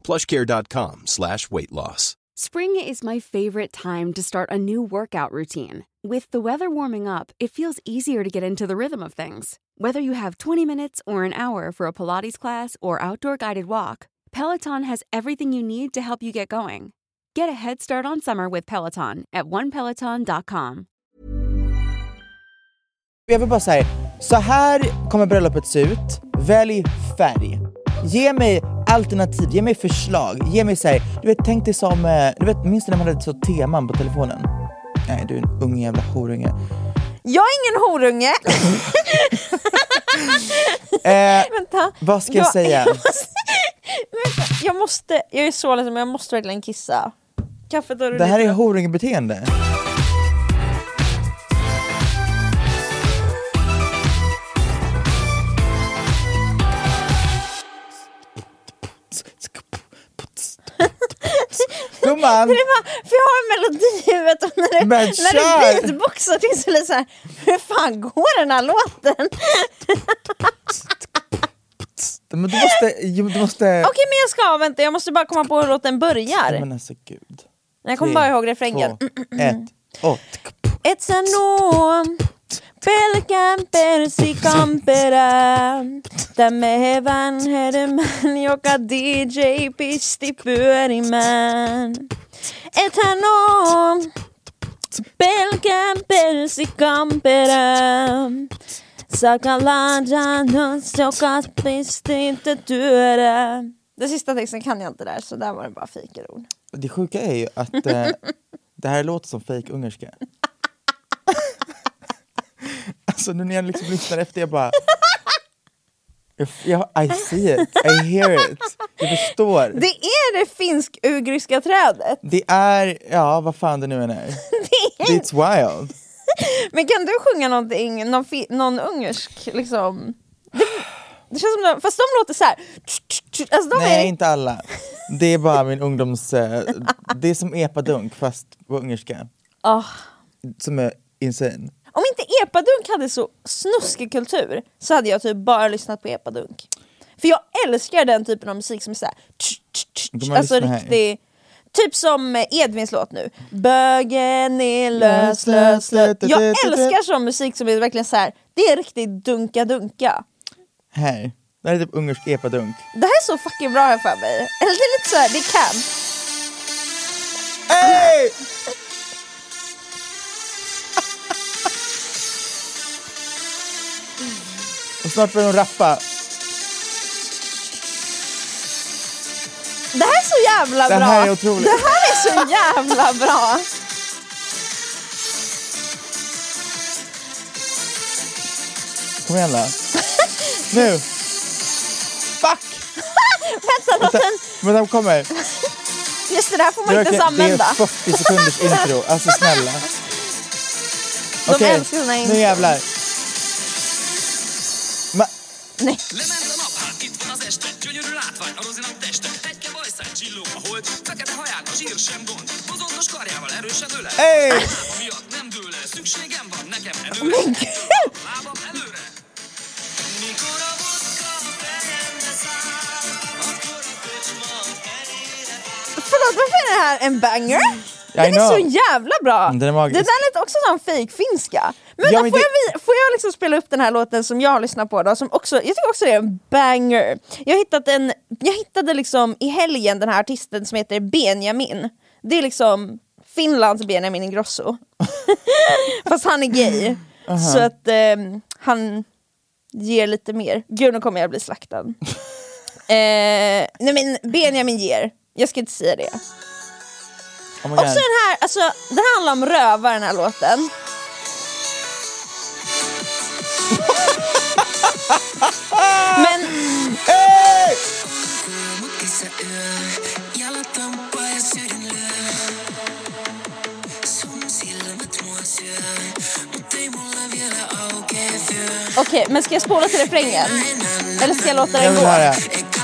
plushcare.com slash weight loss. Spring is my favorite time to start a new workout routine. With the weather warming up, it feels easier to get into the rhythm of things. Whether you have 20 minutes or an hour for a Pilates class or outdoor guided walk, Peloton has everything you need to help you get going. Get a head start on summer with Peloton at onepeloton.com. Jag vill bara säga, så här kommer bröllopet se ut. Välj färg. Ge mig alternativ, ge mig förslag. Ge mig såhär, du vet tänk dig som, eh, du vet minns du när man hade så teman på telefonen? Nej du är en ung jävla horunge. Jag är ingen horunge! Eh, Vänta. vad ska jag, Jag- säga? Jag måste, jag måste, jag är så ledsen men jag måste verkligen kissa. Kaffet har Det här är horungebeteende. Gumman! Det är bara, för jag har en melodi i huvudet och när, det, Men när kör! du beatboxar det så såhär, hur fan går den här låten? Men du måste... Du måste Okej men jag ska, vänta jag måste bara komma på hur låten börjar. Men alltså gud. Jag kommer bara ihåg refrängen. Två, ett, och... It's a no pelkän persikampera Tämä vanhedemän, joka DJ pisti pyörimään. Ethän oo pelkän persikampera Sakalajanos, joka pisti työrä Den sista texten kan jag inte där, så där var det bara fikerord. Det sjuka är ju att eh, det här låter som fake ungerska. Alltså nu när jag liksom lyssnar efter, jag bara... Jag, I see it, I hear it, jag förstår. Det är det finsk-ugriska trädet! Det är, ja vad fan det nu än är. It's wild. Men kan du sjunga någonting, någon, någon ungersk liksom? Det, det känns som de, fast de låter så här. Alltså Nej är, inte alla. Det är bara min ungdoms... Eh, det är som epadunk fast på ungerska. Ah. Som är insane. Epadunk hade så snuskig kultur så hade jag typ bara lyssnat på epadunk. För jag älskar den typen av musik som är såhär... Alltså riktig... Typ som eh, Edvins låt nu. Bögen är lös, lös, lös. Jag älskar sån musik som är verkligen så här. det är riktigt dunka-dunka. Här. Det här är typ ungersk epadunk. Det här är så fucking bra här för mig. Eller det är lite såhär, det camp. Hey! Och snart börjar de rappa. Det här är så jävla Det bra! här är otroligt. Det här är så jävla bra! Kom igen då. Nu! Fuck! Vänta, låt den... Men de kommer. Just det, det här får Det man inte ens verkligen- det använda. är 40 sekunders intro. Alltså snälla. De Okej, älskar såna intro. nu jävlar. Nej. Lement a naphát, itt van az este, gyönyörű látvány, a rozinám teste. Egy bajszán csillog a hold, fekete haján a zsír sem gond. Bozontos karjával erősen ölel. Hey! Lába miatt nem dől el, szükségem van nekem erőre. Lábam előre. Mikor a vodka fejemre száll, akkor a kocsma helyére Förlåt, varför är det här en banger? Den är så jävla bra! Den är magisk. Det där också som fake finska. Men, Ja, då men får, det- jag, får jag liksom spela upp den här låten som jag har lyssnat på då, som också, jag tycker också det är en banger. Jag, hittat en, jag hittade liksom i helgen den här artisten som heter Benjamin. Det är liksom Finlands Benjamin Ingrosso. Fast han är gay. Så att ehm, han ger lite mer. Gud nu kommer jag bli slaktad. eh, nej men Benjamin ger, jag ska inte säga det. Oh Och så den här, alltså den handlar om rövar den här låten. Men Hey! okej, men ska jag spola till refrängen? Eller ska jag låta den gå?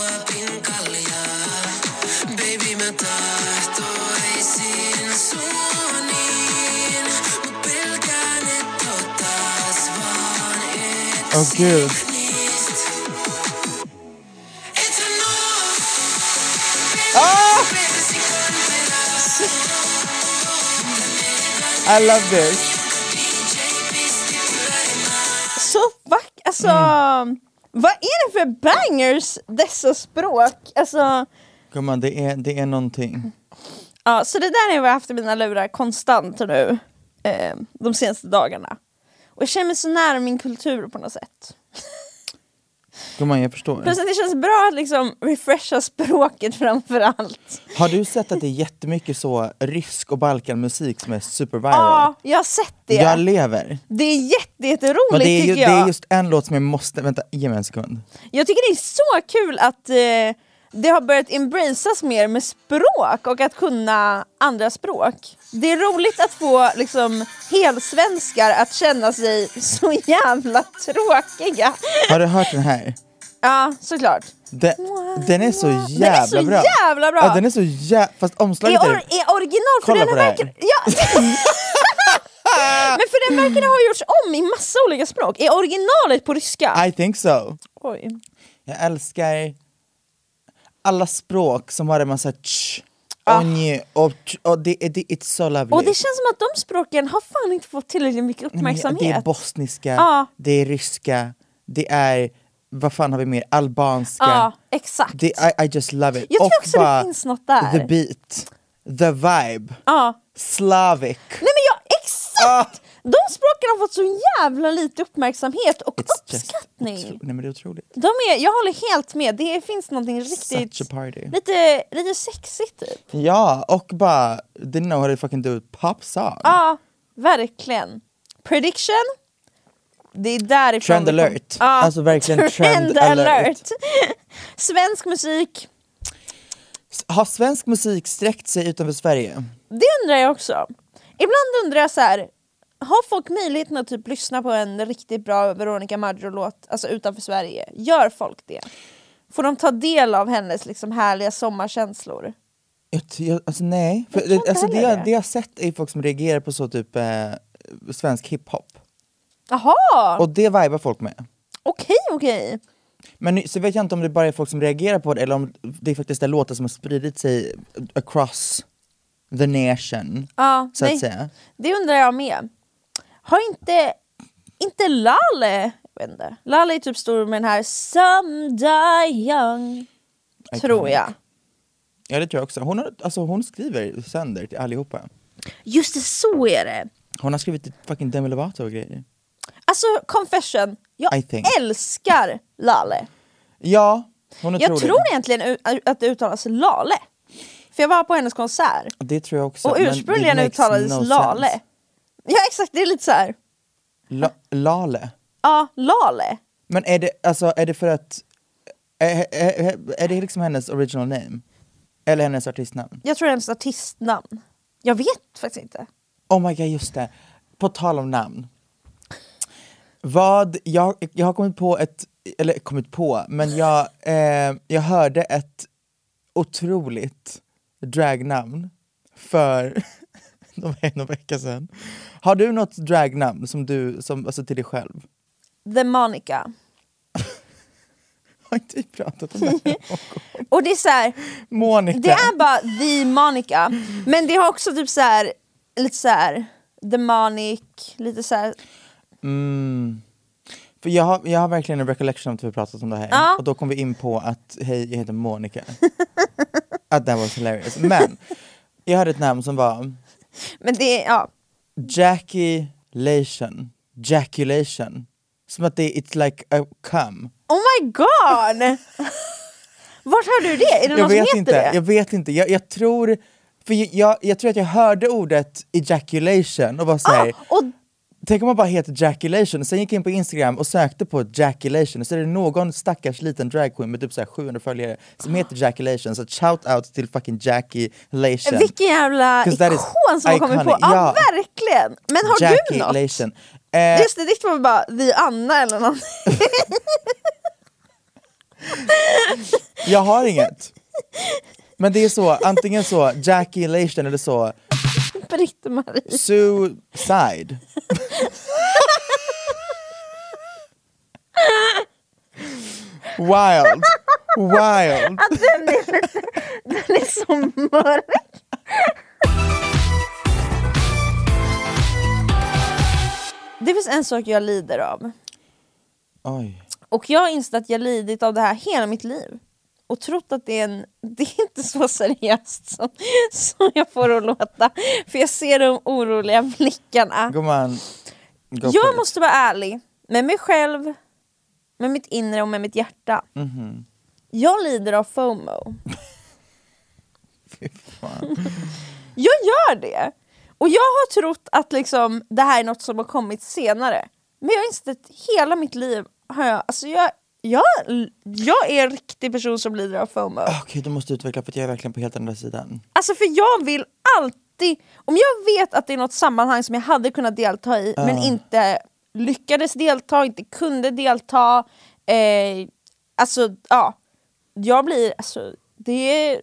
Höra. Åh gud. Ah! I love this. Så vack, alltså Mm. Vad är det för bangers dessa språk? Alltså, Gumman, det är, det är någonting. ja, så det där har jag haft i mina lurar konstant nu eh, de senaste dagarna. Och jag känner mig så nära min kultur på något sätt. Gumman, jag förstår. Plus att det känns bra att liksom refresha språket framför allt. Har du sett att det är jättemycket så rysk och balkanmusik som är superviral? Ja, jag har sett det. Jag lever. Det är jätte, jätteroligt Men det är, ju, tycker det jag. är just en låt som jag måste, vänta, ge mig en sekund. Jag tycker det är så kul att eh, det har börjat embraceas mer med språk och att kunna andra språk. Det är roligt att få liksom helsvenskar att känna sig så jävla tråkiga. Har du hört den här? Ja, såklart. Den, den är så Den är jävla så bra. jävla bra. Ja, den är så jävla... Fast Är, omslaget or- är... är original, för den här. verkligen... Ja. Men för den verkar ha gjorts om i massa olika språk. Är originalet på ryska? I think so. Oj. Jag älskar alla språk som har en massa tsch, Ah. och nj, och, och det, det, it's so lovely. Och det känns som att de språken har fan inte fått tillräckligt mycket Nej, uppmärksamhet. Det är bosniska, Ja. det är ryska, det är, vad fan har vi mer, albanska. Ja, exakt. Det, I, I just love it. Jag tror och också det bara finns något där. The beat, the vibe, Ja. slavic. Nej men ja, exakt! De språken har fått så jävla lite uppmärksamhet och It's uppskattning. Nej men det är otroligt. De är, jag håller helt med, det finns någonting Such riktigt a party. lite, lite sexigt typ. Ja, och bara, didn't know how to fucking do pop song. Ja, verkligen. Prediction? Det är därifrån Trend alert. Alltså verkligen trend alert. alert. Svensk musik, Har svensk musik sträckt sig utanför Sverige? det undrar jag också. Ibland undrar jag så här. Har folk möjligheten att typ lyssna på en riktigt bra Veronica Maggio-låt alltså utanför Sverige? Gör folk det? Får de ta del av hennes liksom härliga sommarkänslor? Jag, alltså nej. För, Jag alltså, det, jag, det. jag sett är folk som reagerar på så typ eh, svensk hiphop. Jaha, Och det vibar folk med. okej okej. Men så vet jag inte om det bara är folk som reagerar på det eller om det faktiskt är låtar som har spridit sig across the nation. Ja, så nej. att säga. Det undrar jag med. Har inte, inte Lale, jag vet inte. Lale är typ stor med den här Some Die Young. Tror jag. Ja det tror jag också. Hon, har, alltså, hon skriver sänder till allihopa. Just det, så är det. Hon har skrivit till fucking Demi Lovato och grejer. Alltså confession, jag I älskar Lale. Ja, hon är Jag otrolig. tror egentligen att det uttalas Lale. För jag var på hennes konsert Det tror jag också. och ursprungligen uttalades no Lale. sense. Ja exakt, det är lite så här. La, Lale. ja Lale. Men är det, alltså, är det för att... Är, är, är det liksom hennes original name? Eller hennes artistnamn? Jag tror det är hennes artistnamn. Jag vet faktiskt inte. Oh my god, just det. På tal om namn. Vad, jag, jag har kommit på ett, eller kommit på, men jag, eh, jag hörde ett otroligt dragnamn för någon någon vecka sedan. Har du något dragnamn som du, som, alltså till dig själv? The Monica. Har inte vi pratat om det här? Och det är så här, Monica. det är bara the Monica, men det har också typ så här, lite så här demonic, lite så här, Mm. För jag har, jag har verkligen en recollection av att vi pratat om det här. Ja. Och då kom vi in på att, hej jag heter Monica. att that was hilarious. Men jag hade ett namn som var Men det är, ja. Jackie Lation. Jackulation. Som att det it's like a cum. Oh my god! Vart hörde du det? Är det Jag någon som vet heter inte, det? jag vet inte. Jag, jag tror för jag, jag, jag tror att jag hörde ordet ejaculation och var såhär, Ah, och tänk om man bara heter Jackulation. Sen gick jag in på Instagram och sökte på Jackulation och så är det någon stackars liten dragqueen med typ så här 700 följare som heter Jackulation. Så shout out till fucking Jackie Lation. vilken jävla ikon som har kommit på. Ja, Ja. verkligen! Men har du något? Eh, Just det, ditt var bara The Anna eller något. jag har inget. Men det är så, antingen så Jackie Lation eller så Britt-Marie. Suicide. Wild. Wild. Den är, den är så mörk. Det finns en sak jag lider av. Oj. Och jag har insett att jag lidit av det här hela mitt liv. Och trott att det är, en, det är inte så seriöst som, som jag får att låta. För jag ser de oroliga blickarna. Gumman. Jag måste vara ärlig med mig själv, med mitt inre och med mitt hjärta. Mhm. Jag lider av FOMO. Fy fan. Jag gör det! Och jag har trott att liksom, det här är något som har kommit senare. Men jag har insett att hela mitt liv har jag, alltså jag, jag, jag är en riktig person som lider av FOMO. Okej, du måste utveckla för att jag är verkligen på helt andra sidan. Alltså för jag vill alltid, om jag vet att det är något sammanhang som jag hade kunnat delta i men inte lyckades delta, inte kunde delta. Eh, alltså ja, jag blir, alltså det är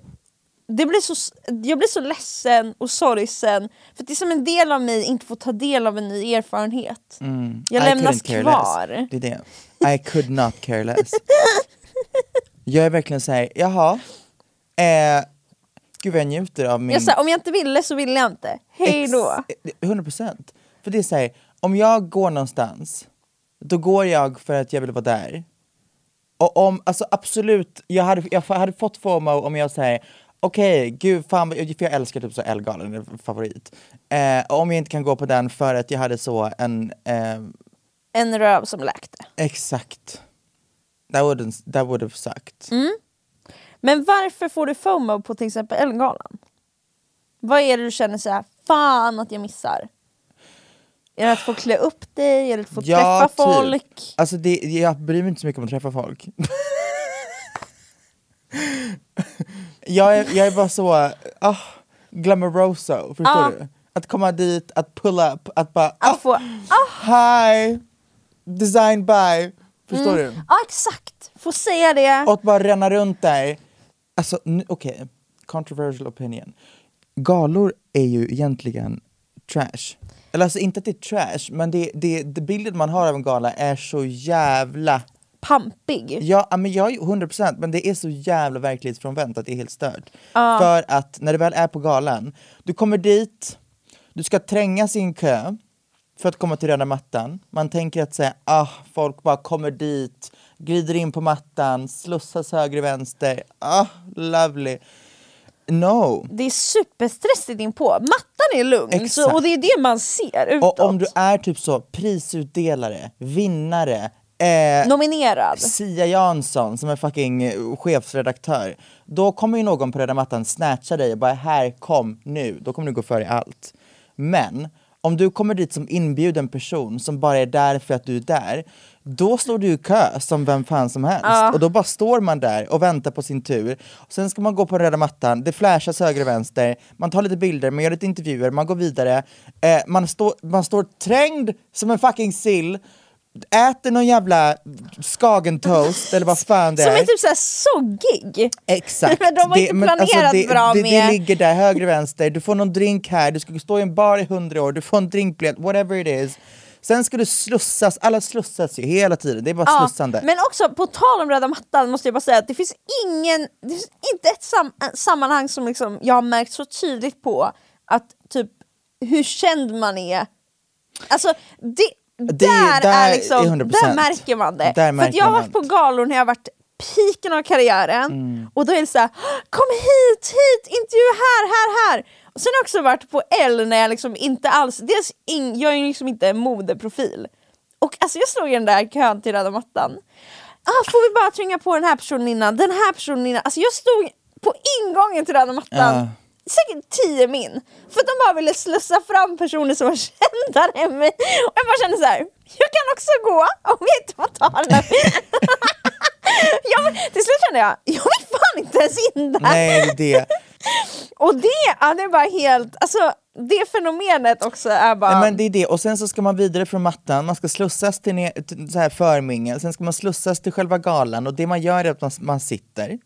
det blir så, jag blir så ledsen och sorgsen för att det är som en del av mig inte får ta del av en ny erfarenhet. Jag Mm. I lämnas kvar. Det är det. I could not care less. jag är verkligen såhär, jaha. Eh, gud vad jag njuter av min... Jag, här, om jag inte ville så ville jag inte. Hej då. Ex- 100%. För det är såhär, om jag går någonstans, då går jag för att jag vill vara där. Och om, alltså absolut, jag hade, jag hade fått FOMO om jag säger okej, gud fan, för jag älskar typ så Ellegalan, det är favorit. Eh, om jag inte kan gå på den för att jag hade så en, eh, En röv som läkte. exakt, that would, that would have sucked. Men varför får du FOMO på till exempel Ellegalan? Vad är det du känner så här, fan att jag missar? Är det att få klä upp dig? Är det att få träffa typ. folk? Alltså det, jag bryr mig inte så mycket om att träffa folk. jag, är, jag är bara så, ah, glamouroso, förstår Ja. du? Att komma dit, att pull up, att bara, ah, Att få, ah, hi, design by, förstår du? ja exakt, få säga det. Och att bara ränna runt där. Alltså okej, controversial opinion. Galor är ju egentligen trash. Eller alltså inte att det är trash, men det, det, det bilden man har av en gala är så jävla Pampig. Ja, men jag är 100% men det är så jävla verklighetsfrånvänt att det är helt stört. För att när du väl är på galan, du kommer dit, du ska trängas i en kö för att komma till röda mattan. Man tänker att säga, ah, folk bara kommer dit, glider in på mattan, slussas höger och vänster, ah, lovely. No. Det är superstressigt inpå. Mattan är lugn så, Exakt. och det är det man ser utåt. Och om du är typ så prisutdelare, vinnare, eh, Nominerad. Sia Jansson som är fucking chefsredaktör. Då kommer ju någon på röda mattan snatcha dig och bara här, kom nu. Då kommer du gå före i allt. Men om du kommer dit som inbjuden person som bara är där för att du är där, då står du i kö som vem fan som helst. Och då bara står man där och väntar på sin tur. Och sen ska man gå på den röda mattan, det flashas höger och vänster, man tar lite bilder, man gör lite intervjuer, man går vidare. Eh, man, står man står trängd som en fucking sill, äter någon jävla skagentoast eller vad fan det Som är. är typ såhär soggig. Exakt. Men de har inte planerat det, bra det, med- det ligger där höger och vänster, du får någon drink här, du ska stå i en bar i hundra år, du får en drinkbiljett, whatever it is. Sen ska du slussas, alla slussas ju hela tiden, det är bara slussande. men också på tal om röda mattan måste jag bara säga att det finns ingen, det finns inte ett sam ett sammanhang som liksom jag har märkt så tydligt på att typ hur känd man är. Alltså det, Det- där, där är liksom, är 100%. där märker man det. Där För märker jag har varit på galor när jag har varit piken av karriären Mm. och då är det så här, kom hit, hit, intervju här, här, här. Och sen har jag också varit på L när jag liksom inte alls, dels in, jag är liksom inte en modeprofil. Och alltså jag stod i den där kön till röda mattan. Ah, får vi bara tränga på den här personen innan, den här personen innan. Alltså jag stod på ingången till röda mattan. Ja. Säkert 10 min. För att de bara ville slussa fram personer som var kändare än mig. Och jag bara kände så här. jag kan också gå om jag inte får ta den här jag, Till slut kände jag, jag vill fan inte ens in där. Nej, det. Och det, ja, det är bara helt, alltså det fenomenet också är bara... Nej, men det är det, och sen så ska man vidare från mattan, man ska slussas till, till så här förmingel, sen ska man slussas till själva galan och det man gör är att man, man sitter.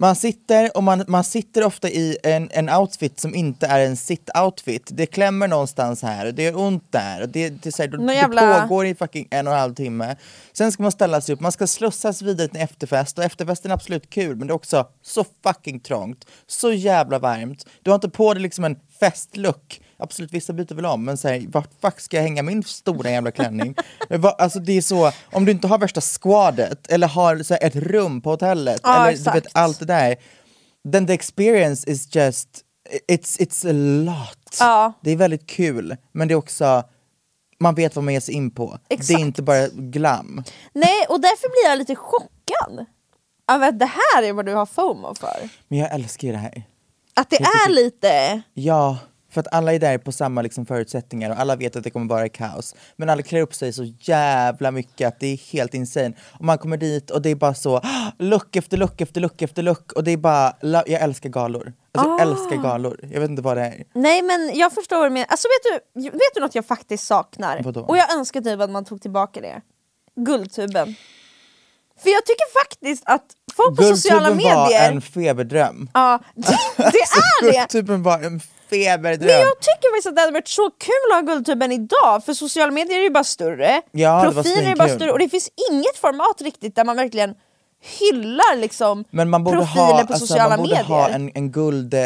Man sitter och man, man sitter ofta i en, en outfit som inte är en sit-outfit. Det klämmer någonstans här och det gör ont där och det, det, så här, det jävla- pågår i fucking en och en halv timme. Sen ska man ställa sig upp, man ska slussas vidare till en efterfest och efterfesten är absolut kul men det är också så fucking trångt, så jävla varmt. Du har inte på dig liksom en festlook. Absolut, vissa byter väl om, men säg vart fuck ska jag hänga min stora jävla klänning? Vad- alltså det är så, om du inte har värsta squadet eller har så här, ett rum på hotellet, Ja, eller exakt. du vet allt det där, then the experience is just, it's, it's a lot. Ja. Det är väldigt kul, men det är också, man vet vad man ger sig in på. Det Exakt. är inte bara glam. Nej, och därför blir jag lite chockad. Av att det här är vad du har FOMO för. Men jag älskar ju det här. Att det Jag tycker- är lite... Ja, för att alla är där på samma liksom förutsättningar och alla vet att det kommer vara kaos. Men alla klär upp sig så jävla mycket att det är helt insane. Och man kommer dit och det är bara så, "Ah, look efter look efter look efter look. Och det är bara, jag älskar galor. Alltså jag älskar galor. Jag vet inte vad det är. Nej men jag förstår menar. Alltså vet du, vet du något jag faktiskt saknar? Vadå? Och jag önskar typ att man tog tillbaka det. Guldtuben. För jag tycker faktiskt att folk på sociala Guldtuben var medier... en feberdröm. Ja, det, det är det! Guldtuben var en feberdröm. Men jag tycker faktiskt att det hade varit så kul att ha Guldtuben idag, för sociala medier är ju bara större, Ja, profiler är bara svinkul. större och det finns inget format riktigt där man verkligen hyllar liksom Men man borde profiler ha, på alltså, sociala man borde medier. ha en, en guld... eh,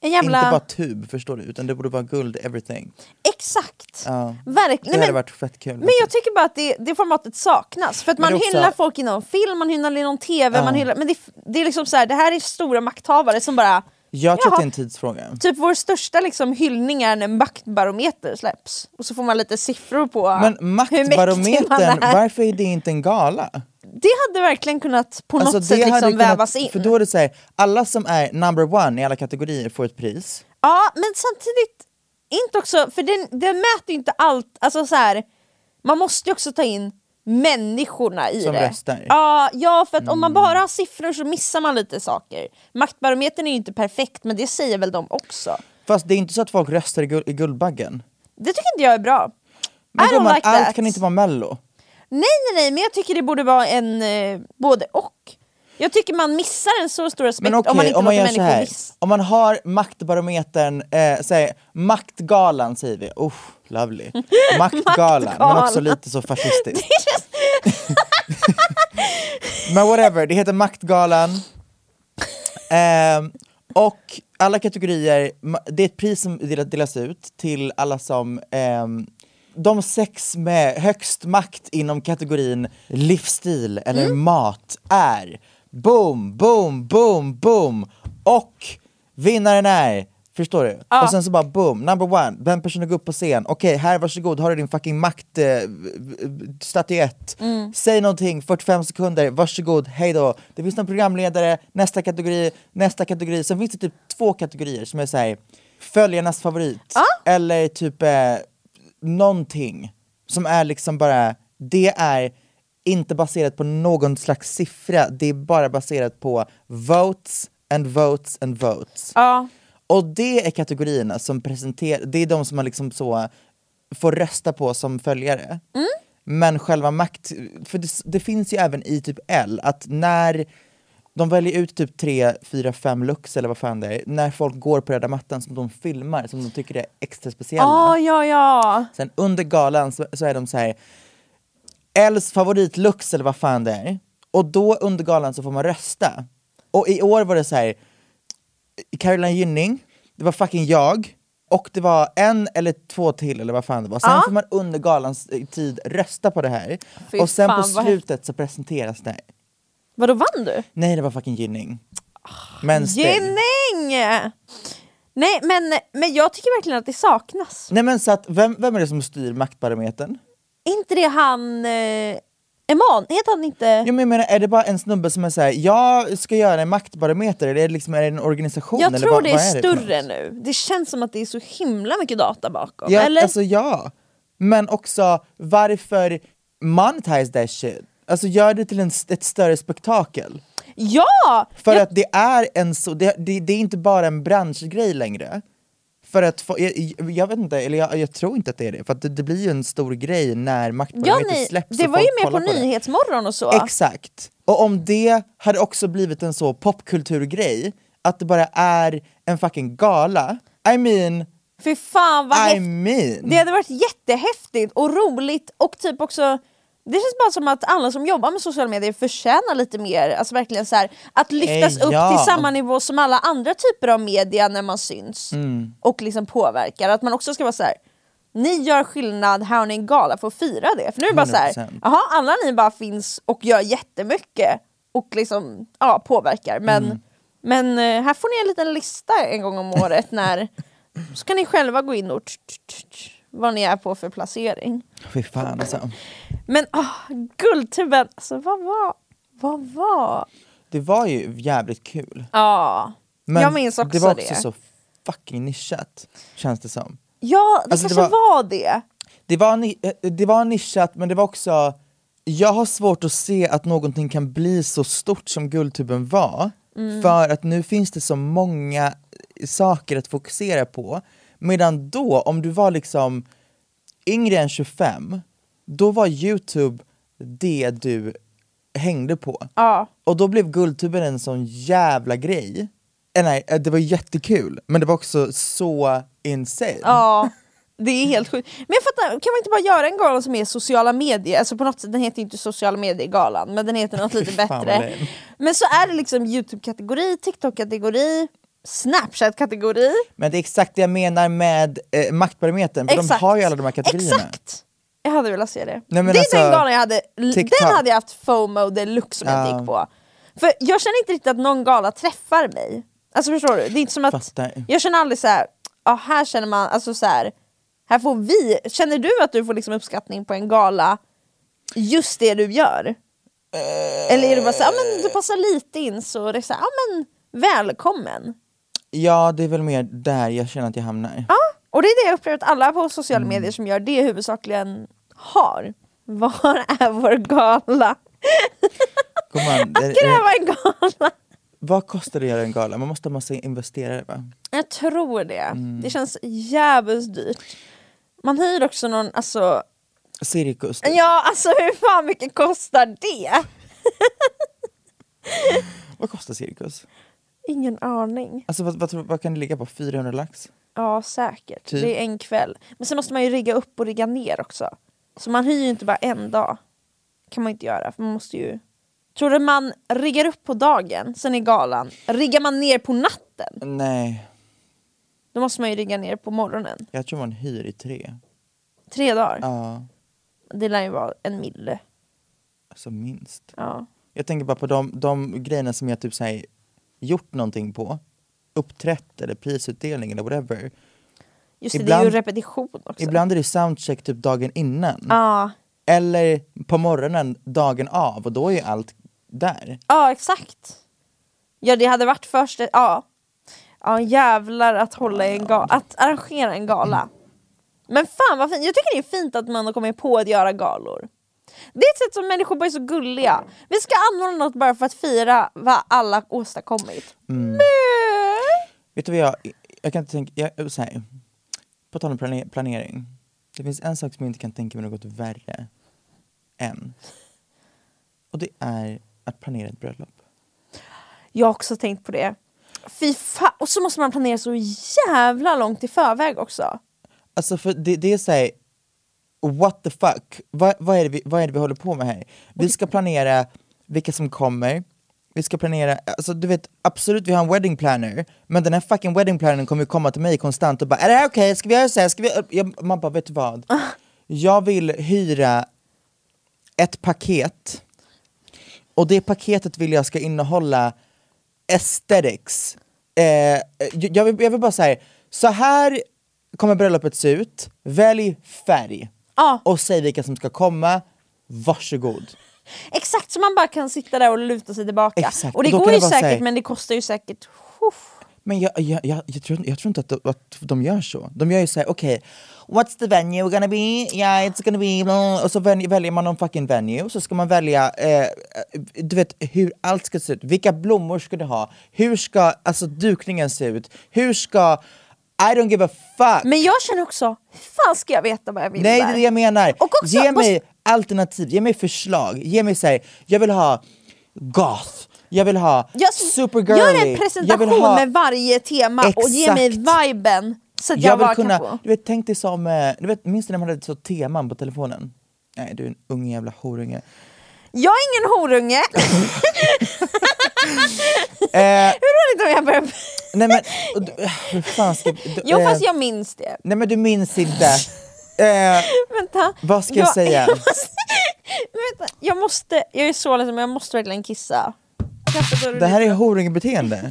En jävla... Inte bara tub förstår du, utan det borde vara guld everything. Exakt! Ja. Verkligen. Det hade men, varit fett kul. men jag tycker bara att det, det formatet saknas. För att man också- hyllar folk inom film, man hyllar inom tv, Ja. man hyllar, men det, det är liksom så här, det här är stora makthavare som bara jag tror Jaha. att det är en tidsfråga. Typ vår största liksom hyllning är när maktbarometer släpps. Och så får man lite siffror på Men hur mäktig man maktbarometern, är. varför är det inte en gala? Det hade verkligen kunnat på Alltså, något sätt liksom kunnat- vävas in. För då är det så här, alla som är number one i alla kategorier får ett pris. Ja, men samtidigt inte också, för den, den mäter ju inte allt, alltså så här, man måste ju också ta in människorna i Som det. röstar. Mm. Ja, ja, för att om man bara har siffror så missar man lite saker. Maktbarometern är ju inte perfekt, men det säger väl de också. Fast det är inte så att folk röstar i, guld, i Guldbaggen. Det tycker inte jag är bra. Men I don't gumman, like allt that. kan inte vara mello. Nej, nej, nej, men jag tycker det borde vara en eh, både och. Jag tycker man missar en så stor aspekt Men okej, om man inte om man låter människor här. miss. Om man har maktbarometern, eh, säg maktgalan säger vi, oh, lovely. Maktgalan, men också lite så fascistiskt. men whatever, det heter Maktgalan. Ehm, och alla kategorier, det är ett pris som delas- ut till alla som ehm, de sex med högst makt inom kategorin livsstil eller mat är boom, boom, boom, boom och vinnaren är Förstår du? Och sen så bara boom, number one, den personen går upp på scen, okej här varsågod, har du din fucking makt eh, statyett. Säg någonting, 45 sekunder, varsågod, hej då. Det finns någon programledare, nästa kategori, nästa kategori. Sen finns det typ två kategorier som är såhär, följarnas favorit. Eller typ eh, någonting som är liksom bara, det är inte baserat på någon slags siffra, det är bara baserat på votes and votes and votes. Ja. Och det är kategorierna som presenterar, det är de som man liksom så får rösta på som följare. Men själva makt, för det, det finns ju även i typ L, att när de väljer ut typ tre, fyra, fem looks eller vad fan det är, när folk går på röda mattan som de filmar, som de tycker är extra speciella. Ja, ja, ja. Sen under galan så, så är de så här Els favoritlux eller vad fan det är. Och då under galan så får man rösta. Och i år var det så här Caroline Gynning, det var fucking jag, och det var en eller två till eller vad fan det var. Sen Ja. får man under galans eh, tid rösta på det här. Fy och sen fan, på slutet så presenteras det. här. Vadå vann du? Nej det var fucking Gynning. Men still. Gynning! Nej men, men jag tycker verkligen att det saknas. Nej men så att, vem, vem är det som styr maktbarometern? Är inte det han... Eh, Eman, heter han inte... Jo, men jag menar, är det bara en snubbe som är såhär, jag ska göra en maktbarometer, eller är det, liksom, är det en organisation? jag eller tror vad, det vad är för större något? nu. Det känns som att det är så himla mycket data bakom. Ja, eller? alltså ja. Men också, varför monetize that shit? Alltså gör det till en, ett större spektakel. ja! För jag, att det är en så, det, det, det är inte bara en branschgrej längre. För att få, jag, jag vet inte, eller jag, jag tror inte att det är det, för att det, det blir ju en stor grej när ja, maktbarometern nej, släpps det var ju med på det. Nyhetsmorgon och så. Exakt. Och om det hade också blivit en så popkulturgrej, att det bara är en fucking gala, I mean, Fy fan vad I häftigt. mean. Det hade varit jättehäftigt och roligt och typ också det känns bara som att alla som jobbar med sociala medier förtjänar lite mer, alltså verkligen så här, att lyftas Eh, upp ja. till samma nivå som alla andra typer av media när man syns Mm. och liksom påverkar. Att man också ska vara så här. ni gör skillnad, här har ni en gala för att fira det. För nu är det bara så här, 100%. jaha alla ni bara finns och gör jättemycket och liksom ja, påverkar. Men, Mm. men eh, här får ni en liten lista en gång om året när så kan ni själva gå in och tch, tch, tch, vad ni är på för placering. Fy fan alltså. Men oh, Guldtuben, alltså vad var, vad var? Det var ju jävligt kul. Ja, Men jag minns också det var det. också så fucking nischat, känns det som. Ja, det Alltså, det kanske var- var... det. Det var, eh, det var nischat, men det var också... Jag har svårt att se att någonting kan bli så stort som Guldtuben var, Mm. för att nu finns det så många saker att fokusera på. Medan då, om du var liksom yngre än 25, då var Youtube det du hängde på. Ja. Och då blev Guldtuben en sån jävla grej. Eh, nej, eh, det var jättekul, men det var också så insane. Ja, det är helt sjukt. Men jag fattar, kan man inte bara göra en gala som är sociala medier? Alltså på något sätt, den heter inte sociala medier-galan, men den heter något lite bättre. Men så är det liksom Youtube-kategori, TikTok-kategori, Snapchat-kategori. Men det är exakt det jag menar med eh, maktbarometern, för de Exakt. har ju alla de här kategorierna. Exakt! Jag hade velat se det. Nej, det är alltså, den galan jag hade, TikTok. den hade jag haft FOMO deluxe som jag Ja. inte gick på. För jag känner inte riktigt att någon gala träffar mig. Alltså förstår du? Det är inte som att, Fattar. jag känner aldrig så här, ja här känner man, alltså så här, här får vi, känner du att du får liksom uppskattning på en gala, just det du gör? Eller är det bara så här, ja men du passar lite in så det är så här, ja men välkommen. Ja, det är väl mer där jag känner att jag hamnar. Ja, och det är det jag upplever att alla på sociala Mm. medier som gör det huvudsakligen har. Var är vår gala? Det, Att kräva en gala! vad kostar det att göra en gala? Man måste ha massa investerare va? Jag tror det. Mm. Det känns jävligt dyrt. Man hyr också någon, alltså, Cirkus. typ. ja alltså hur fan mycket kostar det? Vad kostar cirkus? Ingen aning. Alltså vad, vad, tror- vad kan det ligga på? 400 lax? Ja säkert, Typ. det är en kväll. Men sen måste man ju rigga upp och rigga ner också. Så man hyr ju inte bara en dag. kan man inte göra, för man måste ju... Tror du man riggar upp på dagen, sen är galan, riggar man ner på natten? Nej, Då måste man ju rigga ner på morgonen. jag tror man hyr i tre. Tre dagar. Ja, Det lär ju vara en mille. alltså minst. Ja. Jag tänker bara på de, de grejerna som jag typ såhär, gjort någonting på. Uppträtt eller prisutdelning eller whatever. Just det, det är Ibland- ju repetition också. Ibland är det soundcheck typ dagen innan. Ja, Eller på morgonen dagen av och då är ju allt där. ja exakt. Ja det hade varit först, ja. Ja jävlar att hålla en gala, att arrangera en gala. Men fan vad fint, jag tycker det är fint att man har kommit på att göra galor. Det är ett sätt som människor bara är så gulliga. Vi ska anordna något bara för att fira vad alla åstadkommit. Men- Vet du vad jag, jag kan inte tänka, jag, så här, på tal om plane- planering. Det finns en sak som jag inte kan tänka mig något värre än. Och det är att planera ett bröllop. Jag har också tänkt på det. Fy fan, och så måste man planera så jävla långt i förväg också. Alltså för det, det är såhär, what the fuck? Vad, vad, är det vi, vad är det vi håller på med här? Vi ska planera vilka som kommer, vi ska planera, alltså du vet absolut vi har en wedding planner, men den här fucking wedding plannern kommer ju komma till mig konstant och bara är det här okej, ska vi göra så här? Ska vi? Jag, man bara vet du vad? Jag vill hyra ett paket och det paketet vill jag ska innehålla aesthetics. Eh, jag, vill, jag vill bara säga, så här kommer bröllopet se ut, välj färg Ja. och säg vilka som ska komma, varsågod. Exakt, så man bara kan sitta där och luta sig tillbaka. Exakt, Och det och går ju säkert här- men det kostar ju säkert... Uff. Men jag, jag, jag, jag, tror, jag tror inte att de, att de gör så. De gör ju såhär, okej, what's the venue gonna be? Yeah, it's gonna be... blah." Och så väljer, väljer man någon fucking venue, så ska man välja, eh, du vet hur allt ska se ut. Vilka blommor ska du ha? Hur ska alltså, dukningen se ut? Hur ska... I don't give a fuck! Men jag känner också, hur fan ska jag veta vad jag vill Nej, det där? är det jag menar. Och också- ge mig alternativ, ge mig förslag. Ge mig såhär, jag vill ha goth, jag vill ha Jag, supergirly, gör en presentation ha med varje tema och ge mig Exakt. viben så att jag, jag vill bara kunna, kan få. du vet, tänk dig som, eh, du vet, minns du när man hade så teman på telefonen? Nej du är en ung jävla horunge. Jag är ingen horunge! Eh, Hur roligt om jag börjar... nej men, du- eh, hur fan ska... Du, Jo eh, fast jag minns det. Nej men du minns inte. Eh, Vänta. Vad ska jag säga? Jag måste, vänta, jag måste, jag är så ledsen men jag måste verkligen kissa. Det här är runnit. horungebeteende.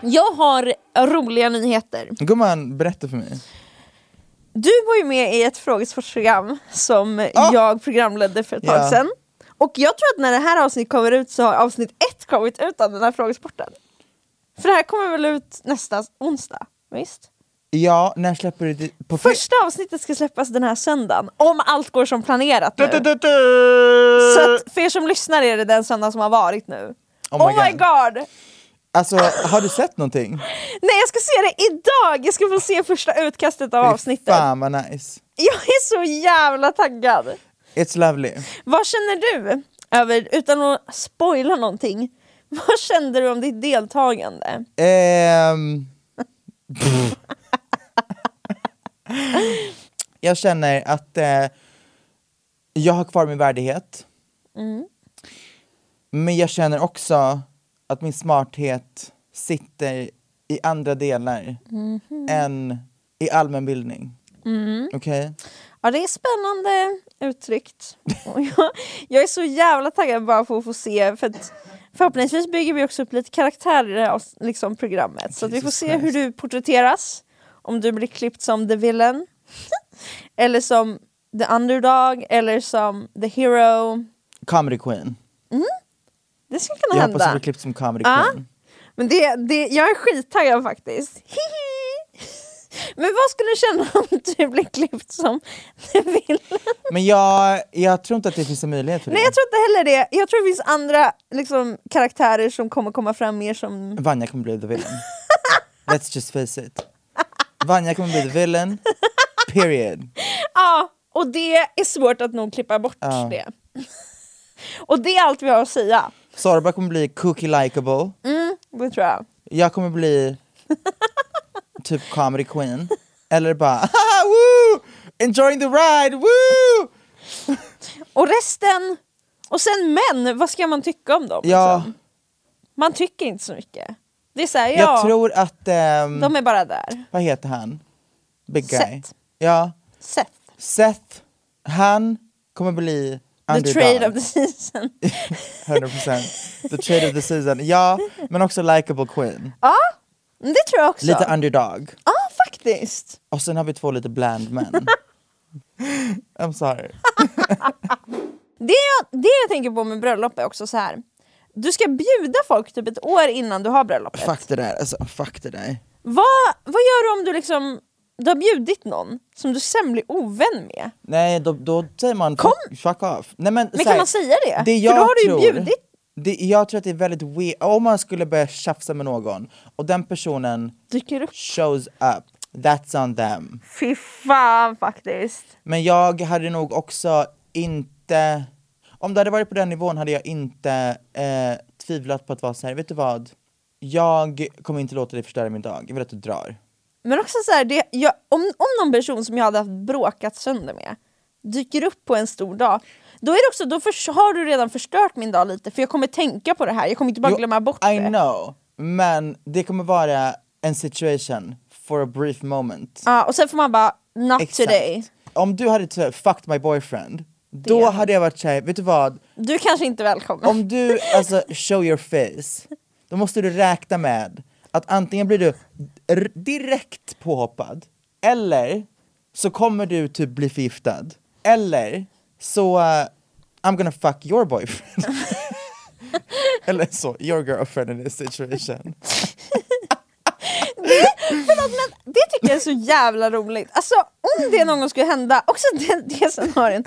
Jag har roliga nyheter. Gumman, berätta för mig. Du var ju med i ett frågesportprogram som Ah! jag programledde för ett tag sedan. Och jag tror att när det här avsnittet kommer ut så har avsnitt ett kommit ut av den här frågesporten. För det här kommer väl ut nästa onsdag? Visst? Ja, när släpper du det? På Första avsnittet ska släppas den här söndagen, om allt går som planerat nu. Du, du, du. Så att för er som lyssnar är det den söndag som har varit nu. Oh Oh my my, god. Alltså, har du sett någonting? Nej jag ska se det idag! Jag ska få se första utkastet av Fy avsnittet. Fan vad nice. Jag är så jävla taggad. It's lovely. Vad känner du, över, utan att spoila någonting, vad kände du om ditt deltagande? Ehm. jag känner att eh, jag har kvar min värdighet. Men jag känner också att min smarthet sitter i andra delar än i allmänbildning. Okej? Ja det är spännande uttryckt. Jag, jag är så jävla taggad bara på att få se, för att Förhoppningsvis bygger vi också upp lite karaktärer i det här liksom, programmet. Så att vi får Jesus se hur Christ. du porträtteras. Om du blir klippt som the villain. eller som the underdog. Eller som the hero. Comedy queen. Det skulle kunna Jag hoppas att hända. du blir klippt som comedy Ja. queen. Men det, det, jag är skittaggad faktiskt. Men vad skulle du känna om du blir klippt som the villain? Men jag, jag tror inte att det finns en möjlighet för det. Nej jag tror inte heller det. Jag tror det finns andra liksom, karaktärer som kommer komma fram mer som... Vanja kommer bli the villain. Let's just face it. Vanja kommer bli the villain. Period. Ja, och det är svårt att nog klippa bort Ja. det. Och det är allt vi har att säga. Sorba kommer bli cookie likable. Mm, det tror jag. Jag kommer bli typ comedy queen. Eller bara woo! Enjoying the ride, woo! Och resten, och sen män, vad ska man tycka om dem? Ja, liksom? Man tycker inte så mycket. Det är såhär, ja, jag tror att, ehm, de är bara där. vad heter han? Big guy. Seth. Ja, Seth. Seth, han kommer bli The underdog. trade of the season. 100% The trade of the season. Ja, men också likable queen. ja, det tror jag också. Lite underdog. Ja, faktiskt. Och sen har vi två lite bland män. I'm sorry. Det jag, det jag tänker på med bröllop är också så här. Du ska bjuda folk typ ett år innan du har bröllopet. Fuck det där, alltså fuck det där. Vad, vad gör du om du liksom du har bjudit någon som du sen blir ovän med? Nej, då, då säger man Kom! fuck, off. Nej, men, Men kan man säga det? det För jag då har du ju tror, bjudit. Det, jag tror att det är väldigt weird, om man skulle börja tjafsa med någon och den personen Dyker upp. shows up, that's on them. Fy fan faktiskt. Men jag hade nog också inte, om det hade varit på den nivån hade jag inte eh, tvivlat på att vara så här. vet du vad? Jag kommer inte låta dig förstöra min dag, jag vill att du drar. Men också så här, det, jag, om, om någon person som jag hade haft bråkat sönder med dyker upp på en stor dag, då, är det också, då förs- har du redan förstört min dag lite för jag kommer tänka på det här, jag kommer inte bara Jo, glömma bort I det. know, men det kommer vara en situation for a brief moment. Ja, och sen får man bara, not Exakt. today. Om du hade typ fucked my boyfriend, då Det- hade jag varit såhär, vet du vad? Du kanske inte är välkommen. Om du alltså show your face, då måste du räkna med att antingen blir du direkt påhoppad, eller så kommer du typ bli förgiftad, eller så uh, I'm gonna fuck your boyfriend. eller så, your girlfriend in this situation. Förlåt men det tycker jag är så jävla roligt. Alltså om det någon gång skulle hända, också det, det scenarion,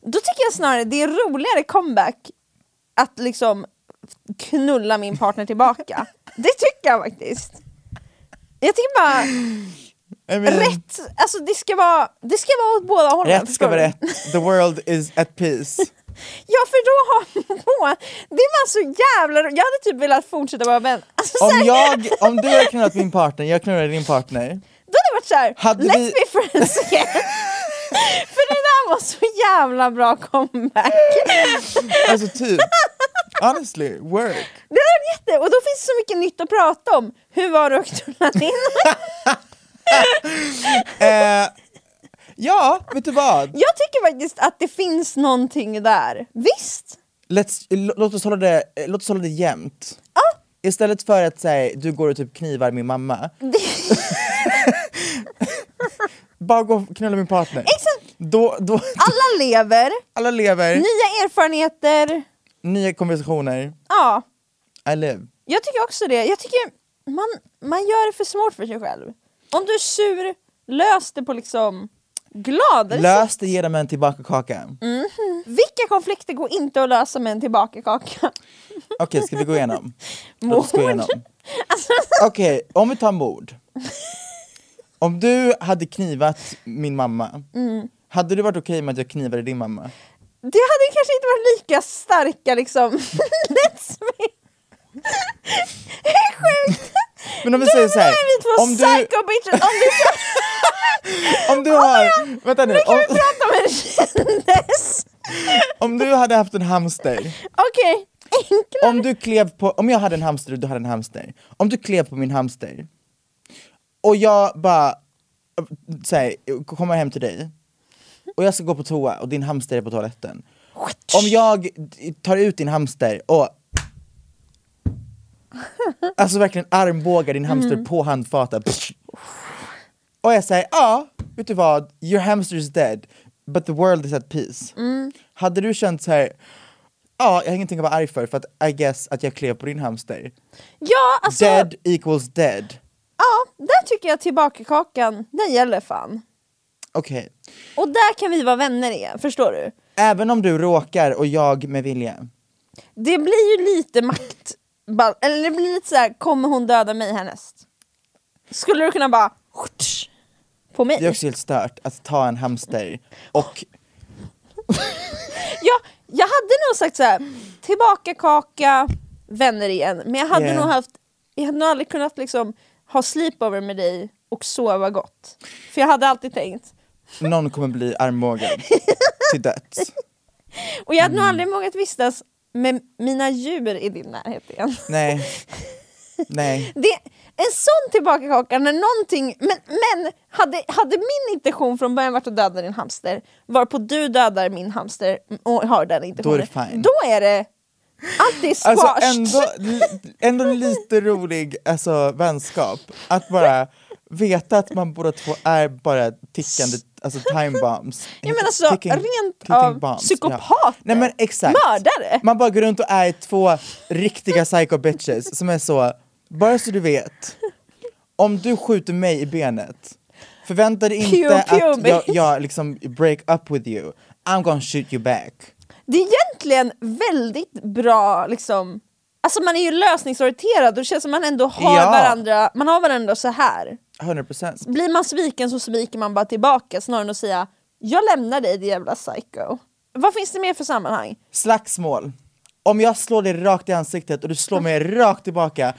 då tycker jag snarare det är roligare comeback att liksom knulla min partner tillbaka. Det tycker jag faktiskt. Jag tycker bara, I mean, rätt, alltså det ska vara, det ska vara åt båda hållen. Rätt ska vara rätt, the world is at peace. Ja för då har man, det var så jävla Jag hade typ velat fortsätta vara vän. Alltså, så Om, jag, om du hade knullat min partner, jag knullade din partner, Då hade det varit såhär, let's vi- be friends again. För det där var så jävla bra comeback. alltså typ, honestly, work. Det varit jätte, och då finns det så mycket nytt att prata om. Hur var det att knulla din? Eh, ja, vet du vad? Jag tycker faktiskt att det finns någonting där. Visst? Let's, låt, oss hålla det, eh, låt oss hålla det jämnt. Istället för att säga du går och typ knivar min mamma, bara gå och knulla min partner. Exakt. Då, då, Alla lever, alla lever, nya erfarenheter. Nya konversationer, Ja, I live. jag tycker också det. Jag tycker man, man gör det för svårt för sig själv. Om du är sur, lös det på liksom gladare. Lös det, ge dem en tillbaka kaka. Vilka konflikter går inte att lösa med en tillbaka-kaka? Okej, ska vi gå igenom? Igenom. Alltså, Okej, om vi tar mord. Om du hade knivat min mamma, Mm. hade du varit okej med att jag knivade din mamma? Det hade kanske inte varit lika starka liksom... Let's be... Hur sjukt! Men om vi säger så här, är vi två om du, psycho bitches! Om du så... om du har, vänta nu, Nu kan om, vi prata om en kändis! om du hade haft en hamster, Okej, enklare. om du klev på, om jag hade en hamster och du hade en hamster, om du klev på min hamster och jag bara säger, kommer hem till dig och jag ska gå på toa och din hamster är på toaletten. Om jag tar ut din hamster och Alltså verkligen armbågar din hamster Mm. på handfatet. Och jag säger, ja, vet du vad? Your hamster is dead, but the world is at peace. Mm. Hade du känt så här, ja, jag har ingenting att vara arg för, för att I guess att jag klev på din hamster. Ja, alltså, Dead equals dead. ja, där tycker jag tillbakakakan, den gäller fan. Okej. Och där kan vi vara vänner igen, förstår du? Även om du råkar och jag med vilja. Det blir ju lite makt, eller det blir lite så här, kommer hon döda mig härnäst? Skulle du kunna bara på mig? Det är också helt stört att ta en hamster och Ja, jag hade nog sagt så här: tillbaka kaka, vänner igen. Men jag hade Yeah. nog haft, jag hade nog aldrig kunnat liksom ha sleepover med dig och sova gott. För jag hade alltid tänkt, någon kommer bli armbågad till döds. och jag hade Mm. nog aldrig vågat vistas med mina djur i din närhet igen. Nej. Nej. Det, en sån tillbakakaka när någonting, men, men hade, hade min intention från början varit att döda din hamster, varpå du dödar min hamster och har den intentionen, Då är det fine. då är det, allt är squashed. Alltså ändå, ändå lite rolig alltså, vänskap, att bara veta att man båda två är bara tickande alltså, time bombs. Ja, men alltså, Ticking- rent ticking av bombs, psykopater. Nej men exakt. Mördare. Man bara går runt och är två riktiga psycho bitches som är så, bara så du vet, om du skjuter mig i benet, förvänta dig Pew, inte pew, att jag, jag liksom break up with you, I'm gonna shoot you back. Det är egentligen väldigt bra liksom Alltså man är ju lösningsorienterad och det känns som man ändå har Ja. varandra, man har varandra så här. 100%. Blir man sviken så sviker man bara tillbaka snarare än att säga Jag lämnar dig din jävla psycho. Vad finns det mer för sammanhang? Slagsmål. Om jag slår dig rakt i ansiktet och du slår mig rakt tillbaka,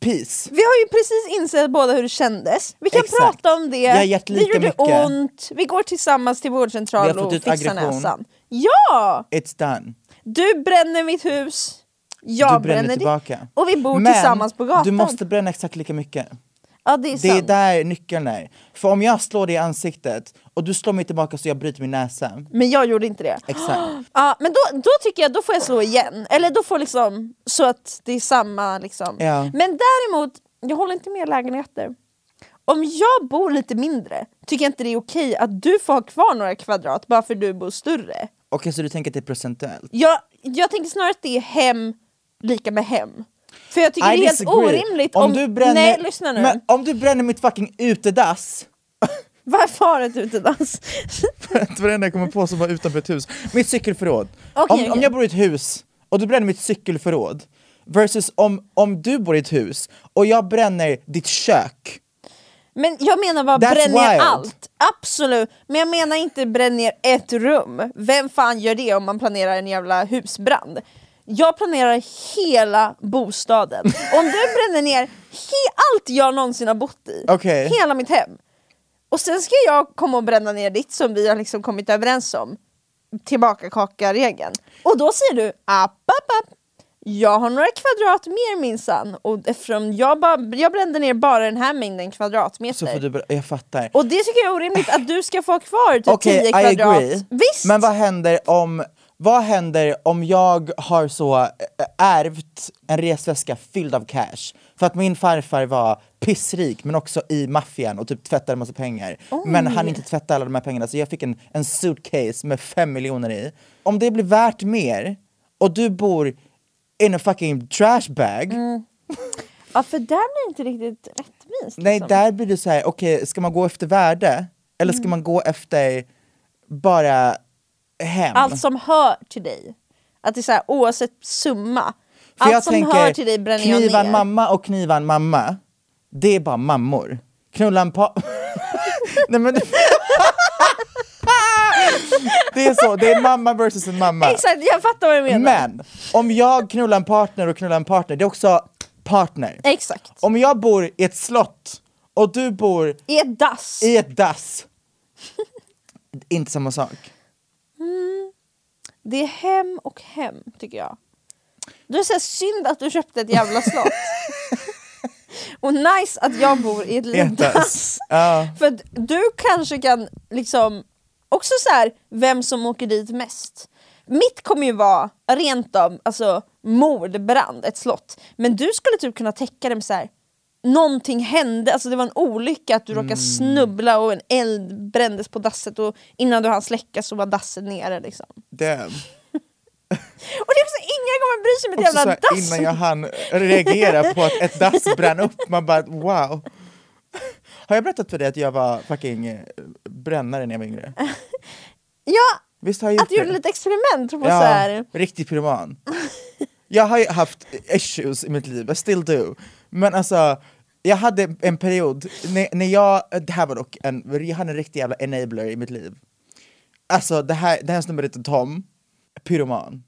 peace. Vi har ju precis insett båda hur det kändes, vi kan Exakt. prata om det, Jag har gett det lika gjorde mycket. ont, vi går tillsammans till Vi har vårdcentralen fått och ut fixar aggression. näsan. Ja! It's done. Du bränner mitt hus, jag du bränner bränner tillbaka. Och vi bor Men tillsammans på gatan. du måste bränna exakt lika mycket. Ja det är Det är sant. där nyckeln är. För om jag slår dig i ansiktet och du slår mig tillbaka så jag bryter min näsa. Men jag gjorde inte det. Exakt. Ja, men då, då tycker jag då får jag slå igen. Eller då får liksom, så att det är samma liksom. Ja. Men däremot, jag håller inte med lägenheter. Om jag bor lite mindre, tycker jag inte det är okej att du får ha kvar några kvadrat bara för du bor större. Okej, så du tänker att det är procentuellt? Jag, jag tänker snarare att det är hem lika med hem. För jag tycker I det är helt disagree. orimligt om, om... du bränner, Nej, lyssna nu. Men om du bränner mitt fucking utedass, Varför har du ett utedans? det var det enda jag kommer på som var utanför ett hus. Mitt cykelförråd. Okej, om, om okej. jag bor i ett hus och du bränner mitt cykelförråd, versus om, om du bor i ett hus och jag bränner ditt kök. Men jag menar bara That's bränn ner wild. allt, absolut. Men jag menar inte bränn ner ett rum. Vem fan gör det om man planerar en jävla husbrand? Jag planerar hela bostaden. Om du bränner ner he- allt jag någonsin har bott i, Okej. hela mitt hem. Och sen ska jag komma och bränna ner ditt som vi har liksom kommit överens om. Tillbaka kaka-regeln. Och då säger du app, app, app. Jag har några kvadrat mer minsann och eftersom jag, bara, jag brände ner bara den här mängden kvadratmeter Så får du, br- jag fattar. och det tycker jag är orimligt att du ska få ha kvar typ Okej, 10 I kvadrat. agree. Visst! Men vad händer om vad händer om jag har så äh, ärvt en resväska fylld av cash? För att min farfar var pissrik men också i maffian och typ tvättade massa pengar. Men han inte tvätta alla de här pengarna så jag fick en, en suitcase med fem miljoner i. Om det blir värt mer och du bor in a fucking trash bag, Ja för där blir det inte riktigt rättvist. nej liksom. där blir det så här: okej ska man gå efter värde? Eller ska man gå efter bara hem? Allt som hör till dig. Att det är så här, oavsett summa. För Allt som tänker, hör till dig bränner jag ner. mamma och kniva en mamma, det är bara mammor. Knulla en pa... Nej men... det är så, det är mamma versus en mamma. Exakt, jag fattar vad du menar. Men, om jag knullar en partner och knullar en partner, det är också partner. Exakt. Om jag bor i ett slott och du bor I ett dass. i ett dass, inte samma sak. Det är hem och hem tycker jag. Det är så synd att du köpte ett jävla slott. och nice att jag bor i ett litet. Ja. För du kanske kan liksom också så här, vem som åker dit mest. Mitt kommer ju vara rent av alltså, mordbrand, ett slott. Men du skulle typ kunna täcka det med så här. Någonting hände, alltså det var en olycka att du råkade snubbla och en eld brändes på dasset och innan du hann släcka så var dasset nere liksom. Damn. Och det är också ingen kommer bry sig om ett Också så jävla här, dass! innan jag hann reagera på att ett dass brann upp, man bara wow. Har jag berättat för dig att jag var fucking eh, brännare när jag var yngre? Ja, Visst har jag gjort att du gjorde lite experiment på så Ja, här. riktig pyroman. Jag har ju haft issues i mitt liv, I still do. Men alltså, jag hade en period, när, när jag, det här var dock en, jag hade en riktig jävla enabler i mitt liv. Alltså det här, det här snubben heter Tom, pyroman.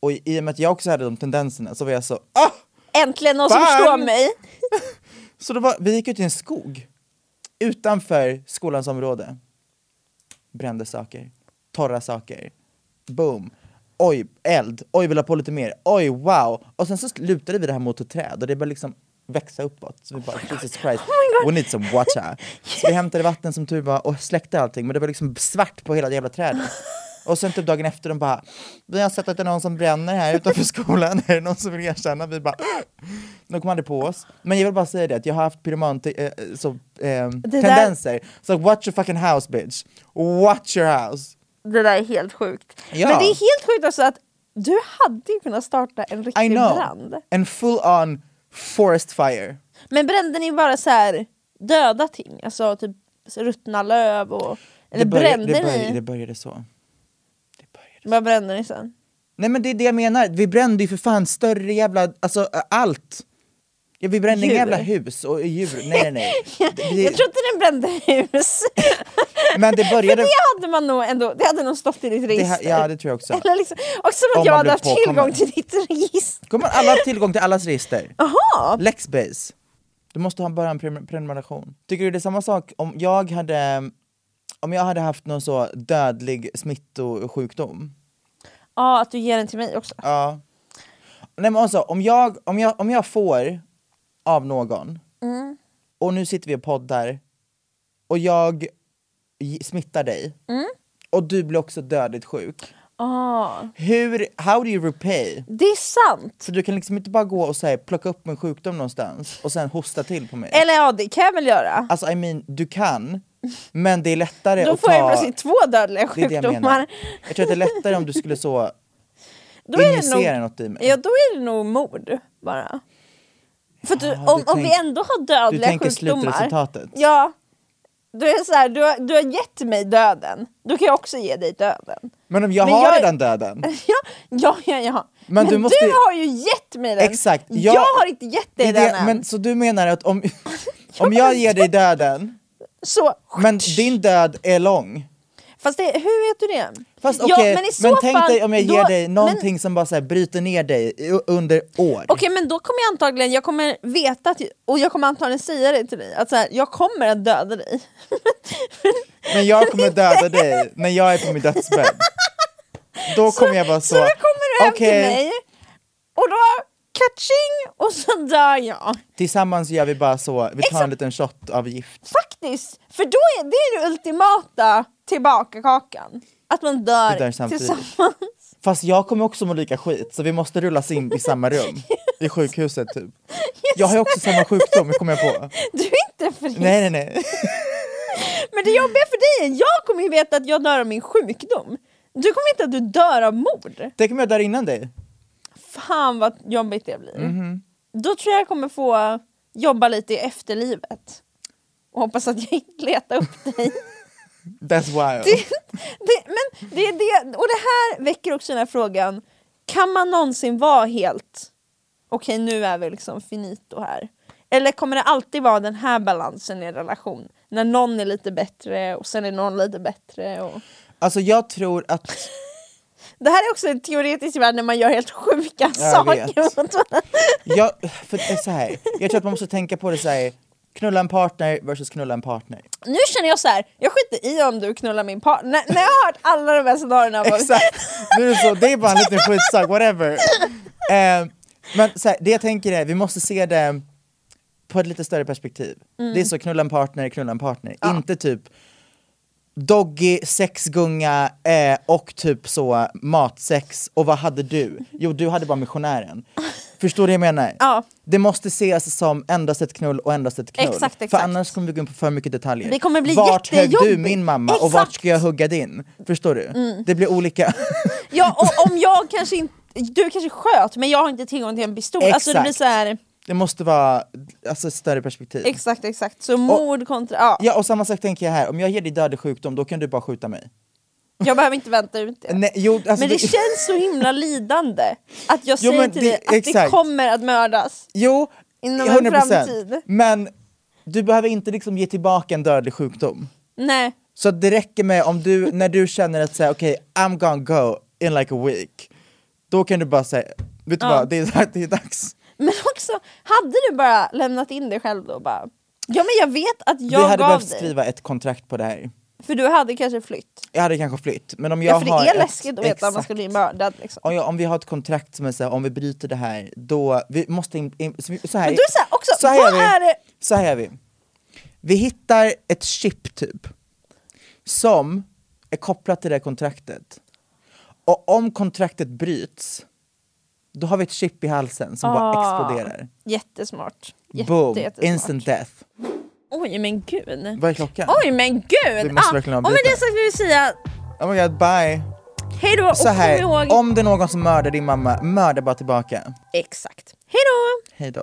Och i, i och med att jag också hade de tendenserna så var jag så, ah! Äntligen någon som förstår mig! Så då var, vi gick ut i en skog, utanför skolans område. Brände saker, torra saker, boom. Oj, eld, oj vill ha på lite mer, oj wow. Och sen så lutade vi det här mot ett träd och det började liksom växa uppåt. Så vi bara, Jesus Christ, we need some water. Så vi hämtade vatten som tur var och släckte allting men det var liksom svart på hela jävla trädet. Och sen typ dagen efter de bara, vi har sett att det är någon som bränner här utanför skolan, är det någon som vill erkänna? Vi bara, de kom aldrig på oss. Men jag vill bara säga det, att jag har haft pyroman eh, så, eh, där- tendenser. Så watch your fucking house bitch. Watch your house. Det där är helt sjukt. Ja. Men det är helt sjukt också att du hade ju kunnat starta en I riktig know. brand. En full on forest fire. Men brände ni bara så här döda ting? Alltså typ ruttna löv och... Eller det, började, brände det, började, ni? det började så. Vad brände ni sen? Nej men det är det jag menar, vi brände ju för fan större jävla, alltså allt. Ja, vi brände inga jävla hus och djur, nej nej nej. Det- Jag tror inte den brände hus. Men det För började... det hade man nog ändå, det hade nog stått i ditt Det, register. ha- ja det tror jag också. Eller liksom, och som Om att jag hade haft tillgång till ditt register. Kommer alla ha tillgång till allas register? Jaha! Lexbase. Du måste ha bara en pre- prenumeration. Tycker du det är samma sak om jag hade, om jag hade haft någon så dödlig smittosjukdom? Ja, att du ger den till mig också. Ja. Nej men alltså, om jag, om jag, om jag får av någon, Mm. och nu sitter vi och poddar, och jag smittar dig, Mm. och du blir också dödligt sjuk. Ah. Hur, how do you repay? Det är sant! För du kan liksom inte bara gå och säga plocka upp en sjukdom någonstans och sen hosta till på mig. Eller ja, det kan jag väl göra. Alltså I mean, du kan, men det är lättare Då att får ta... jag plötsligt två dödliga det är det jag menar. sjukdomar. Jag tror att det är lättare om du skulle så Då är det injicera nog, något i mig. ja, då är det nog mord bara. För du, Ja, om, du om vi ändå har dödliga du tänker sjukdomar. slutresultatet. Ja. Då är det så här, du, har, du har gett mig döden, då kan jag också ge dig döden. Men om jag Men har jag- redan döden, Ja, ja, ja. ja. Men Men, du du, måste ju- har ju gett mig den. exakt. Jag, har inte gett det dig är den det, än. men Så du menar att om, om jag ger dig döden, Så, men din död är lång? Fast det, hur vet du det? Fast Ja, okej, men men, så tänk fall, dig om jag ger då- dig någonting som bara så här bryter ner dig under år. Okej men då kommer jag antagligen, jag kommer veta att, och jag kommer antagligen säga det till dig, att så här, jag kommer att döda dig. Men jag kommer döda dig när jag är på min dödsbädd. Då kommer jag vara så, Så då kommer du hem okej, till mig, och då catching, och så dör jag. tillsammans gör vi bara så, vi tar en Exakt. liten shot av gift. Faktiskt, för då är det är det ultimata tillbaka-kakan. Att man dör, dör tillsammans. Fast jag kommer också må lika skit, så vi måste rullas in i samma rum. I sjukhuset typ. Jag har ju också samma sjukdom, kommer jag på. Du är inte frisk. Nej nej nej. Men det jobbiga för dig är, jag kommer ju veta att jag dör av min sjukdom. Du kommer veta att du dör av mord. Tänk om jag dör innan dig. Fan vad jobbigt det blir. Mhm. Då tror jag jag kommer få jobba lite i efterlivet. Och hoppas att jag inte letar upp dig. That's wild. Det, det, men det det, och det här väcker också den här frågan, kan man någonsin vara helt, okej nu är vi liksom finito här. Eller kommer det alltid vara den här balansen i en relation? När någon är lite bättre och sen är någon lite bättre. Och... Alltså jag tror att, Det här är också en teoretisk värld när man gör helt sjuka Jag saker mot jag, för det är så här. jag tror att man måste tänka på det så här. knulla en partner versus knulla en partner. Nu känner jag så här, jag skiter i om du knullar min partner. När, när jag har hört alla de här scenarierna Exakt, nu är det så, det är bara en liten skitsak, whatever. Eh, men så här, det jag tänker är, vi måste se det på ett lite större perspektiv. Mm. Det är så, knulla en partner, knulla en partner. Inte typ, doggy, sexgunga eh, och typ så matsex. Och vad hade du? Jo, du hade bara missionären. Förstår du vad jag menar? Ja. Det måste ses som endast ett knull och endast ett knull. Exakt, För exakt. annars kommer vi gå in på för mycket detaljer. Det kommer bli vart högg du min mamma och vart Exakt. Mm. ska jag hugga din? Förstår du? Det blir olika. Ja, och om jag kanske inte... Du kanske sköt men jag har inte tillgång till en pistol. Alltså det blir Exakt. så här, det måste vara alltså, ett större perspektiv. exakt exakt. Så mord kontra... Ja. Ja och samma sak tänker jag här, om jag ger dig dödlig sjukdom då kan du bara skjuta mig. Jag behöver inte vänta ut det. Nej, jo, alltså, Men det känns så himla lidande att jag Jo, säger till det- dig att det exakt. kommer att mördas. Jo, Inom en 100%. framtid. Men du behöver inte liksom ge tillbaka en dödlig sjukdom. Nej. Så det räcker med om du, när du känner att säga okej, I'm gonna go in like a week. Då kan du bara säga, vet du Ja. vad, det är, det är dags. Men också, hade du bara lämnat in dig själv då bara Ja men jag vet att Vi jag hade gav behövt dig, skriva ett kontrakt på det här. för du hade kanske flytt. Jag hade kanske flytt, men om jag Ja för har det är ett- läskigt att veta att man exakt. ska bli mördad liksom. Om, jag, om vi har ett kontrakt som är så här, om vi bryter det här, då, vi måste in, in, så, vi- så här, Men då är det så här också, så här vad gör vi. är det- Så här gör vi. Vi hittar ett chip typ, som är kopplat till det kontraktet. Och om kontraktet bryts, då har vi ett chip i halsen som bara Ah. exploderar. Jättesmart. Jätte, Boom, jättesmart. instant death. Oj men gud. Vad är klockan? Oj men gud! Vi måste ah, verkligen och med avbryta. det sagt vill vi säga Oh my god, bye. hej då och Så här, kom ihåg... om det är någon som mördar din mamma, mörda bara tillbaka. Exakt. Hej då! Hej då.